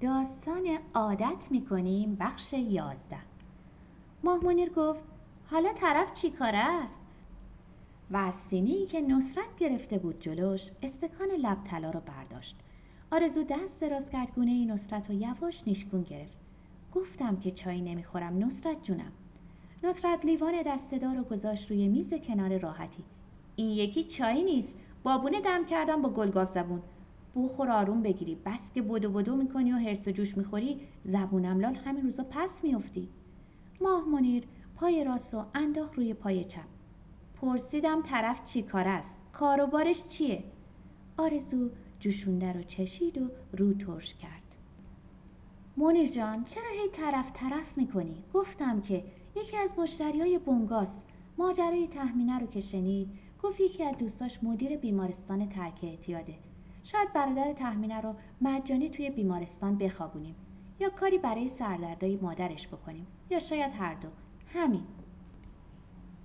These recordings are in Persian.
داستان عادت می‌کنیم بخش یازده. ماه منیر گفت حالا طرف چی کاره است؟ و از سینی که نصرت گرفته بود جلوش استکان لب طلا رو برداشت. آرزو دست دراز کرد گونه ای نصرت و یواش نیشگون گرفت. گفتم که چای نمی‌خورم نصرت جونم. نصرت لیوان دستدار رو گذاشت روی میز کنار راحتی. این یکی چای نیست بابونه دم کردم با گلگاف زبون. بخور آروم بگیری. بس که بدو بدو می‌کنی و هرس و جوش می‌خوری زبونم لال همین روزا پس میافتی. ماه منیر پای راست و انداخت روی پای چپ. پرسیدم طرف چی کار است؟ کار و بارش چیه؟ آرزو جوشونده رو چشید و رو ترش کرد. منیر جان چرا هی طرف طرف می‌کنی؟ گفتم که یکی از مشتری های بونگاس ماجرای تحمینه رو که شنید گفت یکی از دوستاش مدیر بیمارستان ترک اعتیاده. شاید برادر تحمینه رو مجانی توی بیمارستان بخوابونیم یا کاری برای سردردای مادرش بکنیم یا شاید هر دو. همین.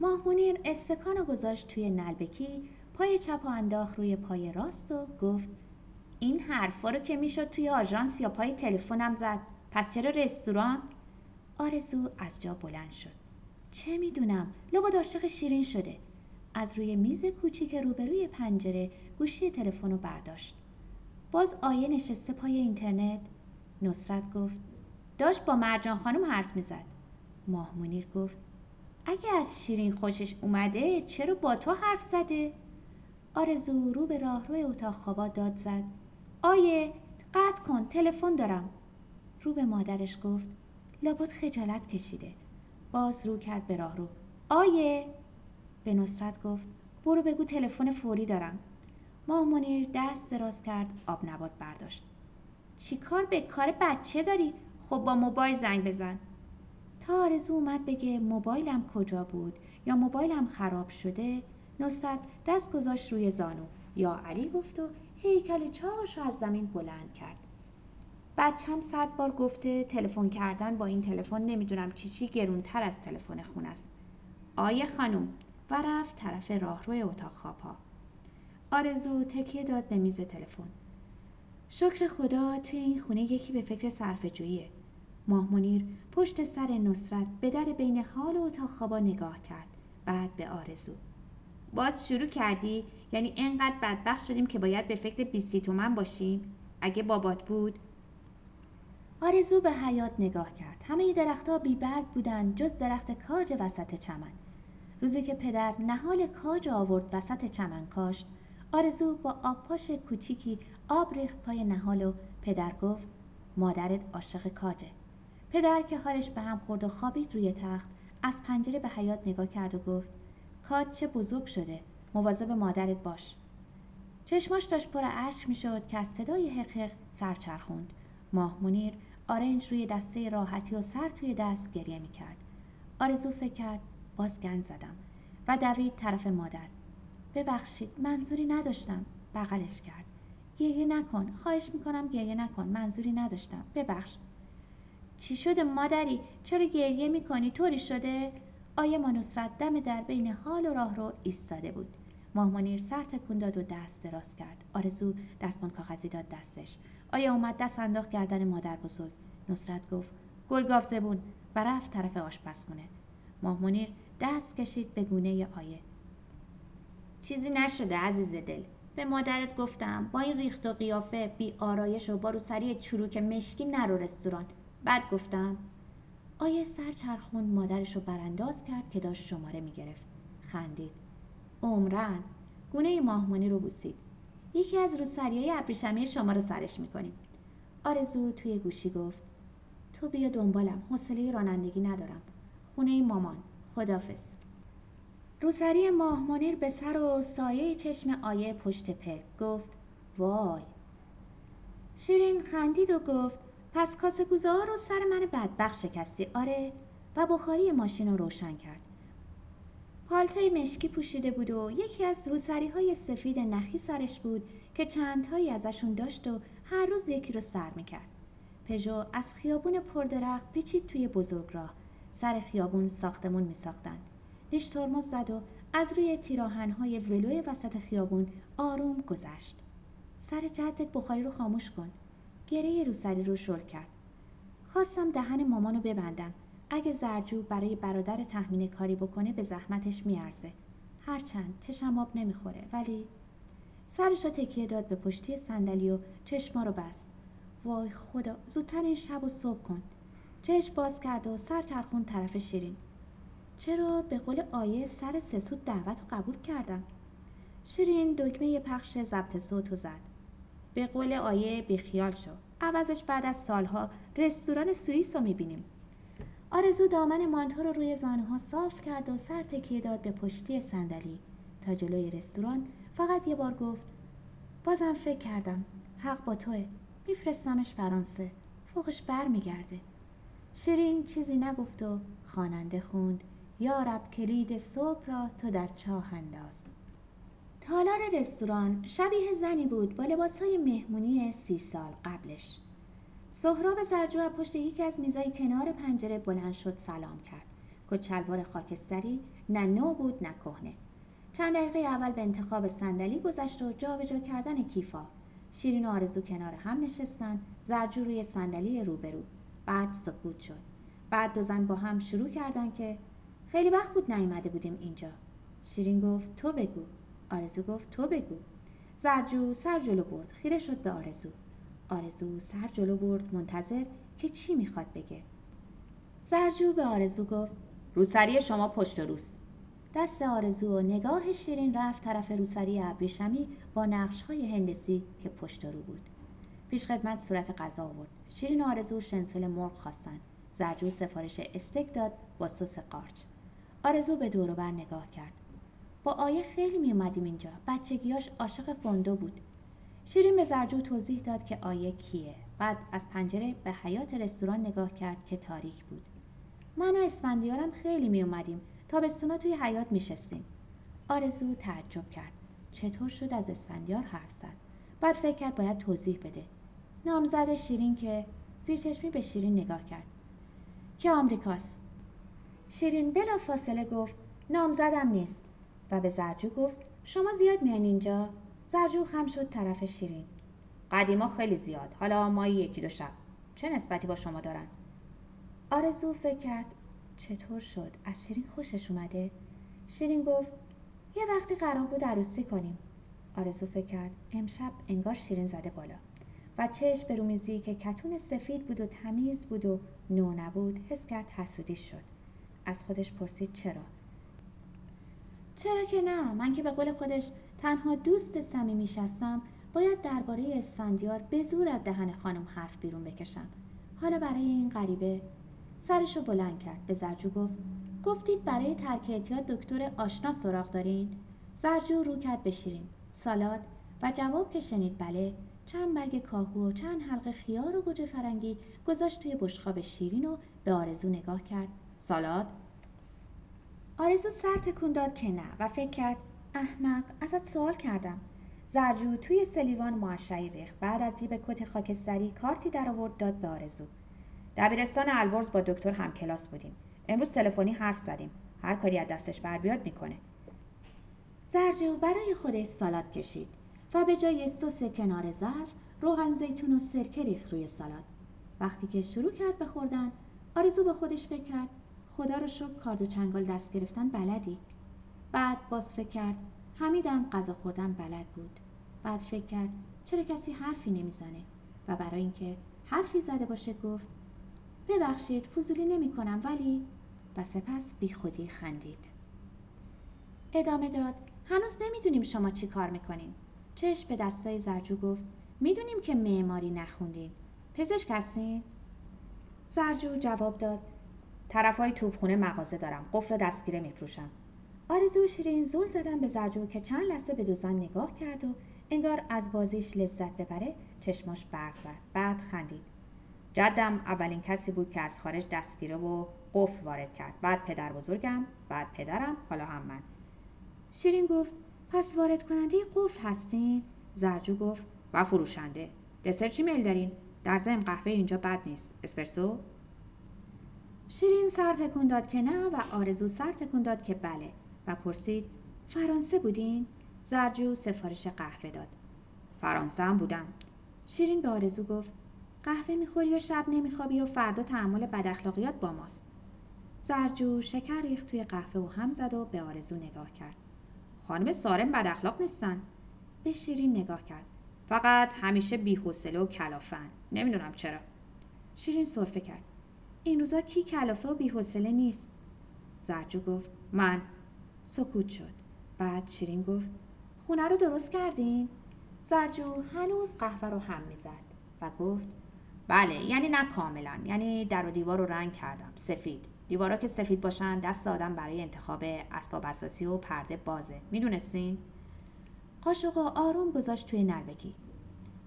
ماهمونیر استکان رو گذاشت توی نلبکی پای چپ و انداخت روی پای راست و گفت این حرفا رو که می‌شد توی آژانس یا پای تلفنم زد. پس چرا رستوران؟ آرزو از جا بلند شد. چه می‌دونم؟ لابد عاشق شیرین شده. از روی میز کوچیک روبروی پنجره گوشی تلفن رو برداشت. باز آیه نشسته پای اینترنت. نصرت گفت داشت با مرجان خانم حرف می‌زد. ماه منیر گفت اگه از شیرین خوشش اومده چرا با تو حرف زده؟ آرزو رو به راه روی اتاق خوابا داد زد. آیه قطع کن تلفن دارم. رو به مادرش گفت لابد خجالت کشیده. باز رو کرد به راه رو. آیه به نصرت گفت برو بگو تلفن فوری دارم. ماه منیر دست دراز کرد آب نبات برداشت. چی کار به کار بچه داری؟ خب با موبایل زنگ بزن. تا آرزو اومد بگه موبایلم کجا بود یا موبایلم خراب شده نصرت دست گذاشت روی زانو. یا علی گفت و هیکل چاقش رو از زمین بلند کرد. بچم صد بار گفته تلفن کردن با این تلفن نمی‌دونم چی چی گرونتر از تلفن خون است. آیه خانم و رفت طرف راهروی اتاق خوابها. آرزو تکیه داد به میز تلفن. شکر خدا توی این خونه یکی به فکر صرف جوییه ماه منیر پشت سر نصرت به در بین حال و اتاق خوابا نگاه کرد. بعد به آرزو. باز شروع کردی؟ یعنی انقدر بدبخت شدیم که باید به فکر بیستی تومن باشیم؟ اگه بابات بود؟ آرزو به حیات نگاه کرد. همه درختها بی برگ بودن جز درخت کاج وسط چمن. روزی که پدر نهال کاج آورد وسط چمن کاشت آرزو با آبپاش کوچیکی آب ریخت پای نهال و پدر گفت مادرت عاشق کاجه. پدر که حالش به هم خورد و خوابید روی تخت از پنجره به حیات نگاه کرد و گفت کاج چه بزرگ شده مواظب مادرت باش. چشماش داشت پر اشک می‌شد که از صدای حقق سر چرخوند. ماه منیر آرنج روی دسته راحتی و سر توی دست گریه می‌کرد. آرزو فکر کرد باز گند زدم و دوید طرف مادر. ببخشید منظوری نداشتم. بغلش کرد. گریه نکن. خواهش می‌کنم گریه نکن. منظوری نداشتم. ببخش. چی شده مادری؟ چرا گریه می‌کنی؟ طوری شده؟ آیه مانوسرت دم در بین حال و راه رو ایستاده بود؟ ماهمانیر سر تکون داد و دست دراز کرد. آرزو دستمان کاغذی داد دستش. آیا اومد دست انداخت گردن مادر بزرگ؟ نصرت گفت گلگاف زبون. و رفت طرف آشپزخونه. ماهمنیر دست کشید به گونه آیه چیزی نشده عزیز دل. به مادرت گفتم با این ریخت و قیافه بی آرایش و با روسری چروک مشکی نرو رستوران. بعد گفتم آیه سر چرخون مادرش رو برانداز کرد که داشت شماره می‌گرفت. خندید. عمرن. گونه ماهمانی رو بوسید. یکی از روسریای ابریشمی شما رو سرش می‌کنیم. آرزو توی گوشی گفت تو بیا دنبالم حوصله رانندگی ندارم. خونه مامان. خدافز روسری ماه منیر به سر و سایه چشم آیه پشت پل گفت وای. شیرین خندید و گفت پس کاسه گوزه رو سر من بدبخت شکستی. آره و بخاری ماشین رو روشن کرد. پالتای مشکی پوشیده بود و یکی از روسری های سفید نخی سرش بود که چندهایی ازشون داشت و هر روز یکی رو سر می‌کرد. پژو از خیابون پردرخت پیچید توی بزرگ راه سر خیابون ساختمون میساختند ریش ترمز زد و از روی تیراهنهای ولوی وسط خیابون آروم گذشت. سر جدت بخاری رو خاموش کن. گره روسری رو شل کرد. خواستم دهن مامانو ببندم. اگه زرجو برای برادر تحمین کاری بکنه به زحمتش میارزه. هرچند چشم آب نمی‌خوره ولی سرش رو تکیه داد به پشتی صندلی و چشما رو بست. وای خدا زودتر این شب و صبح کن. چشم باز کرد و سر چرخون طرف شیرین. چرا به قول آیه سر سسود دعوت رو قبول کردم. شیرین دکمه پخش ضبط صوت و زد. به قول آیه بیخیال شو. عوضش بعد از سالها رستوران سوئیس رو می‌بینیم. آرزو دامن مانتو رو روی زانه ها صاف کرد و سر تکیه داد به پشتی صندلی. تا جلوی رستوران فقط یه بار گفت بازم فکر کردم. حق با توه. میفرستمش فرانسه. فوقش بر میگرده شیرین چیزی نگفت و خواننده خوند. یا رب کلید صبح را تو در چاه انداز. تالار رستوران شبیه زنی بود با لباسهای مهمونی سی سال قبلش. سهراب زرجو پشت یکی از میزای کنار پنجره بلند شد سلام کرد. کت خاکستری نه نو بود نه کهنه. چند دقیقه اول به انتخاب صندلی گذشت و جابجا کردن کیفا. شیرین و آرزو کنار هم نشستن زرجو روی صندلی روبرو. بعد سکوت شد. بعد دو زن با هم شروع کردن که خیلی وقت بود نیومده بودیم اینجا. شیرین گفت تو بگو. آرزو گفت تو بگو. زرجو سر جلو برد. خیره شد به آرزو. آرزو سر جلو برد منتظر که چی می‌خواد بگه. زرجو به آرزو گفت روسری شما پشت و روست. دست آرزو و نگاه شیرین رفت طرف روسری ابریشمی با نقش های هندسی که پشت رو بود. پیش خدمت صورت غذا آورد. شیرین و آرزو شنسل مرغ خواستن. زرجو سفارش استک داد با سس قارچ. آرزو به بر نگاه کرد. با آیه خیلی می اومدیم اینجا. بچگیاش عاشق فوندو بود. شیرین به زرجو توضیح داد که آیه کیه. بعد از پنجره به حیات رستوران نگاه کرد که تاریک بود. من و اسفندیارم خیلی می اومدیم. تابستونا توی حیات میشستیم آرزو تعجب کرد. چطور شد از اسفندیار حرف زد؟ بعد فکر کرد باید توضیح بده. نامزد شیرین که زیر چشمی به شیرین نگاه کرد. که آمریکاست. شیرین بلا فاصله گفت نامزدم نیست. و به زرجو گفت شما زیاد میان اینجا؟ زرجو خم شد طرف شیرین. قدیما خیلی زیاد حالا مایی یکی دو شب. چه نسبتی با شما دارن؟ آرزو فکر کرد چطور شد؟ از شیرین خوشش اومده؟ شیرین گفت یه وقتی قرار بود عروسی کنیم. آرزو فکر کرد امشب انگار شیرین زده بالا. و چشم به رومیزی که کتون سفید بود و تمیز بود و نو نبود حس کرد حسودی شد. از خودش پرسید چرا؟ چرا که نه؟ من که به قول خودش تنها دوست صمیمی شستم باید درباره اسفندیار به زور از دهن خانم حرف بیرون بکشم. حالا برای این غریبه سرشو بلند کرد به زرجو گفت گفتید برای ترک اعتیاد دکتر آشنا سراغ دارین؟ زرجو رو کرد به شیرین. سالاد و جواب که شنید بله چند برگ کاهو و چند حلقه خیار و گوجه فرنگی گذاشت توی بشقاب شیرین و به آرزو نگاه کرد. سالاد آرزو سر تکون داد که نه و فکر کرد احمق ازت سوال کردم. زرجو توی سلیوان معشعی ریخت. بعد از جیب کت خاکستری کارتی در آورد داد به آرزو. دبیرستان البرز با دکتر هم کلاس بودیم. امروز تلفنی حرف زدیم. هر کاری از دستش بر بیاد می‌کنه. زرجو برای خودش سالاد کشید و به جای سس کنار ظرف روغن زیتون و سرکه ریخت روی سالاد. وقتی که شروع کرد به خوردن آرزو به خودش فکر کرد خدا رو شکر کارد و چنگال دست گرفتن بلدی. بعد باز فکر کرد حمیدم غذا خوردن بلد بود. بعد فکر کرد چرا کسی حرفی نمی‌زنه؟ و برای اینکه حرفی زده باشه گفت ببخشید فضولی نمی کنم ولی؟ و سپس بی خودی خندید. ادامه داد هنوز نمی‌دونیم شما چی کار می‌کنین. چشم به دستای زرجو گفت می‌دونیم که معماری نخوندین. پزشک هستین؟ زرجو جواب داد طرف های توپخونه مغازه دارم. قفل و دستگیره میفروشم. آرزو شیرین زول زدن به زرجو که چند لحظه به دوزن نگاه کرد و انگار از بازیش لذت ببره چشماش برق زد. بعد خندید. جدم اولین کسی بود که از خارج دستگیره و قفل وارد کرد. بعد پدر بزرگم بعد پدرم حالا هم من. شیرین گفت پس وارد کننده قفل هستین؟ زرجو گفت و فروشنده. دسر چی میل دارین؟ در ضمن قهوه اینجا بد نیست. اسپرسو؟ شیرین سر تکون داد که نه و آرزو سر تکون داد که بله. و پرسید فرانسه بودین؟ زرجو سفارش قهوه داد. فرانسه هم بودم. شیرین به آرزو گفت قهوه می‌خوری و شب نمیخوابی و فردا تحمل بداخلاقیات با ماست. زرجو شکر ریخت توی قهوه و هم زد و به آرزو نگاه کرد. خانم سارم بد اخلاق نیستن. به شیرین نگاه کرد. فقط همیشه بیحوصله و کلافن. نمی‌دونم چرا. شیرین صرفه کرد. این روزا کی کلافه و بیحوصله نیست. زرجو گفت من. سکوت شد. بعد شیرین گفت خونه رو درست کردین؟ زرجو هنوز قهوه رو هم می‌زد و گفت بله یعنی نه کاملا. یعنی در و دیوار رو رنگ کردم. سفید. دیوارا که سفید باشن دست آدم برای انتخاب اسباب اساسی و پرده بازه. می‌دونستین؟ قاشقا آروم گذاشت توی نلبگی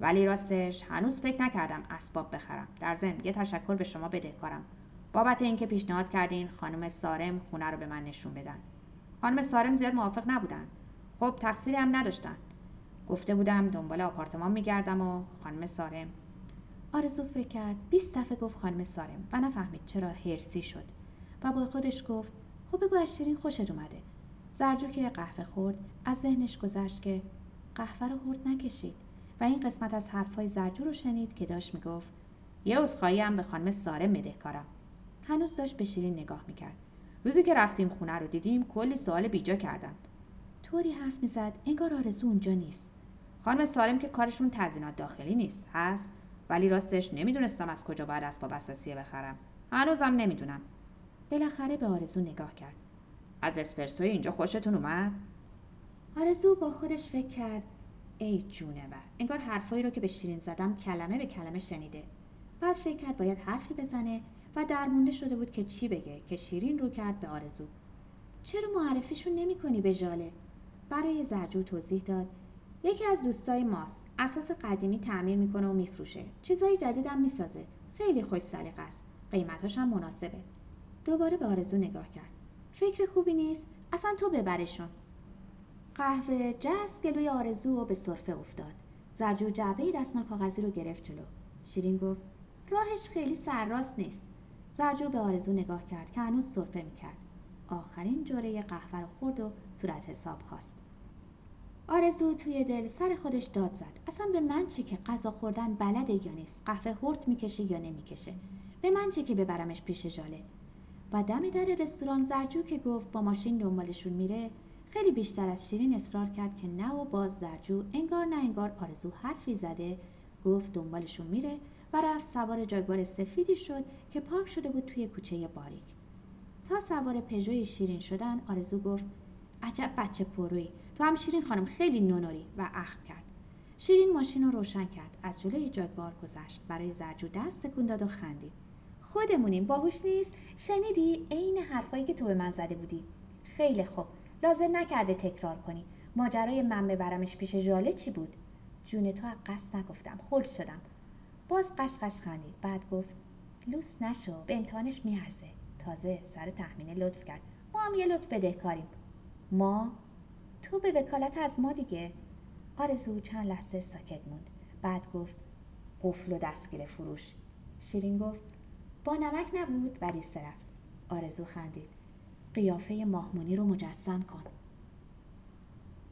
ولی راستش هنوز فکر نکردم اسباب بخرم. در ضمن یه تشکر به شما بدهکارم بابت اینکه پیشنهاد کردین خانم سارم خونه رو به من نشون بدن. خانم سارم زیاد موافق نبودن. خب تقصیری هم نداشتن. گفته بودم دنبال آپارتمان میگردم و خانم سارم. آرزو فکر کرد 20 دفعه گفت خانم سارم و نفهمید چرا هرسی شد. و با خودش گفت خب بگو از شیرین خوشت اومده. زرجو که قهوه خورد از ذهنش گذشت که قهوه رو هرد نکشید. و این قسمت از حرفهای زرجو رو شنید که داشت می‌گفت یه عذرخواهی هم به خانم سارم کارم هنوز داشت به شیرین نگاه می‌کرد. روزی که رفتیم خونه رو دیدیم کلی سوال بیجا کردن. طوری حرف می‌زد انگار آرزو اونجا نیست. خانم سالم که کارشون تزینات داخلی نیست هست؟ ولی راستش نمی‌دونستم از کجا باید اسباب اساسیه بخرم. هنوزم نمی‌دونم. بالاخره به آرزو نگاه کرد. از اسپرسوی اینجا خوشتون اومد؟ آرزو با خودش فکر کرد. ای جونور انگار حرفایی رو که به شیرین زدم کلمه به کلمه شنیده. بعد فکر کرد باید حرفی بزنه و درمونده شده بود که چی بگه که شیرین رو کرد به آرزو. چرا معرفیشون نمی کنی به جاله برای زرجو توضیح داد. یکی از دوستای ماست. اساس قدیمی تعمیر می‌کنه و میفروشه. چیزای جدیدم می‌سازه. خیلی خوش سلیقه است. قیمتاش هم مناسبه. دوباره به آرزو نگاه کرد. فکر خوبی نیست؟ اصلا تو ببرشون. قهوه جست گلوی آرزو و به صرفه افتاد. زرجو جعبه دستمال کاغذی رو گرفت جلو. شیرین گفت راهش خیلی سرراست نیست. زرجو به آرزو نگاه کرد که هنوز صرفه می‌کرد. آخرین جوره قهوه رو خورد و صورت حساب خواست. آرزو توی دل سر خودش داد زد. اصلا به من چه که غذا خوردن بلده یا نیست؟ قهوه هرت می‌کشه یا نمی‌کشه؟ به من چه که ببرمش پیش جاله و دم در رستوران زرجو که گفت با ماشین دنبالشون میره خیلی بیشتر از شیرین اصرار کرد که نه و باز زرجو انگار نه انگار آرزو حرفی زده. گفت دنبالشون میره و رفت سوار جاگوار سفیدی شد که پارک شده بود توی کوچه باریک. تا سوار پژوی شیرین شدن آرزو گفت عجب بچه پرویی تو هم شیرین خانم خیلی نونوری. و اخم کرد. شیرین ماشین رو روشن کرد. از جلوی جاگوار گذشت. برای زرجو دست تکون داد و خندید. خودمونیم باهوش نیست. شنیدی؟ عین حرفایی که تو به من زده بودی. خیلی خوب. لازم نکرده تکرار کنی. ماجرای من ببرمش پیش ژاله چی بود؟ جون تو قصد نگفتم. هل شدم. باز قشقش خندید. بعد گفت لوس نشو. به امتحانش میارزه. تازه سر تخمینه لطف کرد. ما هم یه لطف بدهکاریم ما؟ تو به وکالت از ما دیگه. آرزو چند لحظه ساکت موند. بعد گفت قفل و دستگیر فروش. شیرین گفت با نمک نبود ولی سرفت آرزو خندید. قیافه ماهمونی رو مجسم کن.